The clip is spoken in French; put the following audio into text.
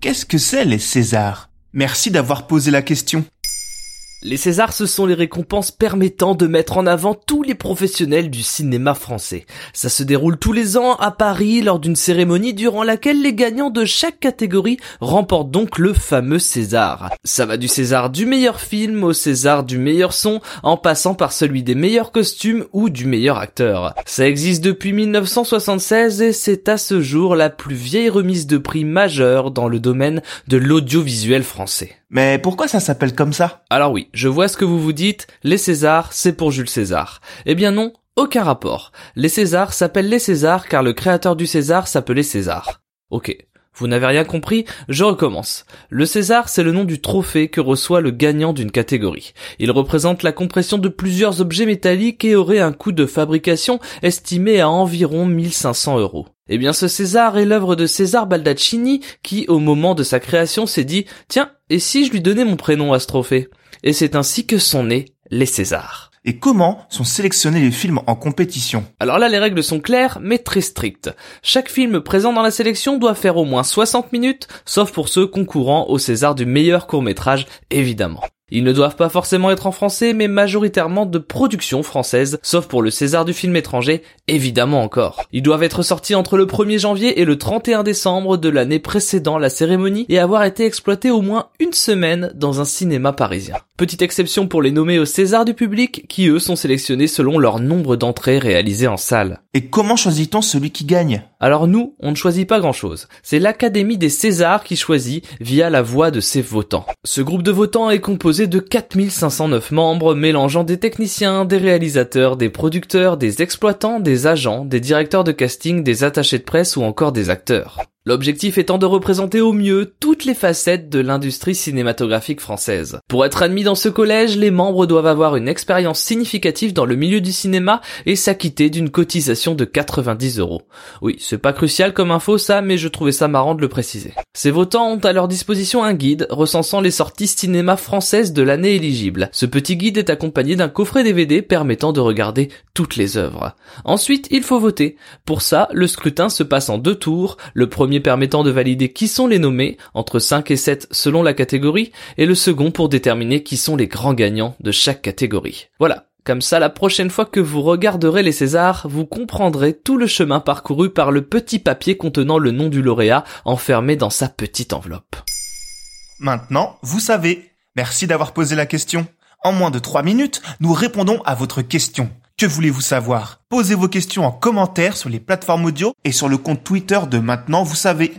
Qu'est-ce que c'est les Césars? Merci d'avoir posé la question. Les Césars, ce sont les récompenses permettant de mettre en avant tous les professionnels du cinéma français. Ça se déroule tous les ans à Paris lors d'une cérémonie durant laquelle les gagnants de chaque catégorie remportent donc le fameux César. Ça va du César du meilleur film au César du meilleur son, en passant par celui des meilleurs costumes ou du meilleur acteur. Ça existe depuis 1976 et c'est à ce jour la plus vieille remise de prix majeure dans le domaine de l'audiovisuel français. Mais pourquoi ça s'appelle comme ça? Alors oui, je vois ce que vous vous dites, les Césars, c'est pour Jules César. Eh bien non, aucun rapport. Les Césars s'appellent les Césars car le créateur du César s'appelait César. Ok. Vous n'avez rien compris Je recommence. Le César, c'est le nom du trophée que reçoit le gagnant d'une catégorie. Il représente la compression de plusieurs objets métalliques et aurait un coût de fabrication estimé à environ 1500 euros. Eh bien, ce César est l'œuvre de César Baldaccini qui, au moment de sa création, s'est dit Tiens, et si je lui donnais mon prénom à ce trophée? Et c'est ainsi que sont nés les Césars. Et comment sont sélectionnés les films en compétition Alors là, les règles sont claires, mais très strictes. Chaque film présent dans la sélection doit faire au moins 60 minutes, sauf pour ceux concourant au César du meilleur court-métrage, évidemment. Ils ne doivent pas forcément être en français, mais majoritairement de production française, sauf pour le César du film étranger, évidemment encore. Ils doivent être sortis entre le 1er janvier et le 31 décembre de l'année précédant la cérémonie et avoir été exploités au moins une semaine dans un cinéma parisien. Petite exception pour les nommés au César du public, qui eux sont sélectionnés selon leur nombre d'entrées réalisées en salle. Et comment choisit-on celui qui gagne? Alors nous, on ne choisit pas grand-chose. C'est l'Académie des Césars qui choisit via la voix de ses votants. Ce groupe de votants est de 4509 membres mélangeant des techniciens, des réalisateurs, des producteurs, des exploitants, des agents, des directeurs de casting, des attachés de presse ou encore des acteurs. L'objectif étant de représenter au mieux toutes les facettes de l'industrie cinématographique française. Pour être admis dans ce collège, les membres doivent avoir une expérience significative dans le milieu du cinéma et s'acquitter d'une cotisation de 90 euros. Oui, c'est pas crucial comme info ça, mais je trouvais ça marrant de le préciser. Ces votants ont à leur disposition un guide recensant les sorties cinéma françaises de l'année éligible. Ce petit guide est accompagné d'un coffret DVD permettant de regarder toutes les œuvres. Ensuite, il faut voter. Pour ça, le scrutin se passe en deux tours. Le premier permettant de valider qui sont les nommés, entre 5 et 7 selon la catégorie, et le second pour déterminer qui sont les grands gagnants de chaque catégorie. Voilà. Comme ça, la prochaine fois que vous regarderez les Césars, vous comprendrez tout le chemin parcouru par le petit papier contenant le nom du lauréat enfermé dans sa petite enveloppe. Maintenant, vous savez. Merci d'avoir posé la question. En moins de 3 minutes, nous répondons à votre question. Que voulez-vous savoir? Posez vos questions en commentaire sur les plateformes audio et sur le compte Twitter de Maintenant, vous savez.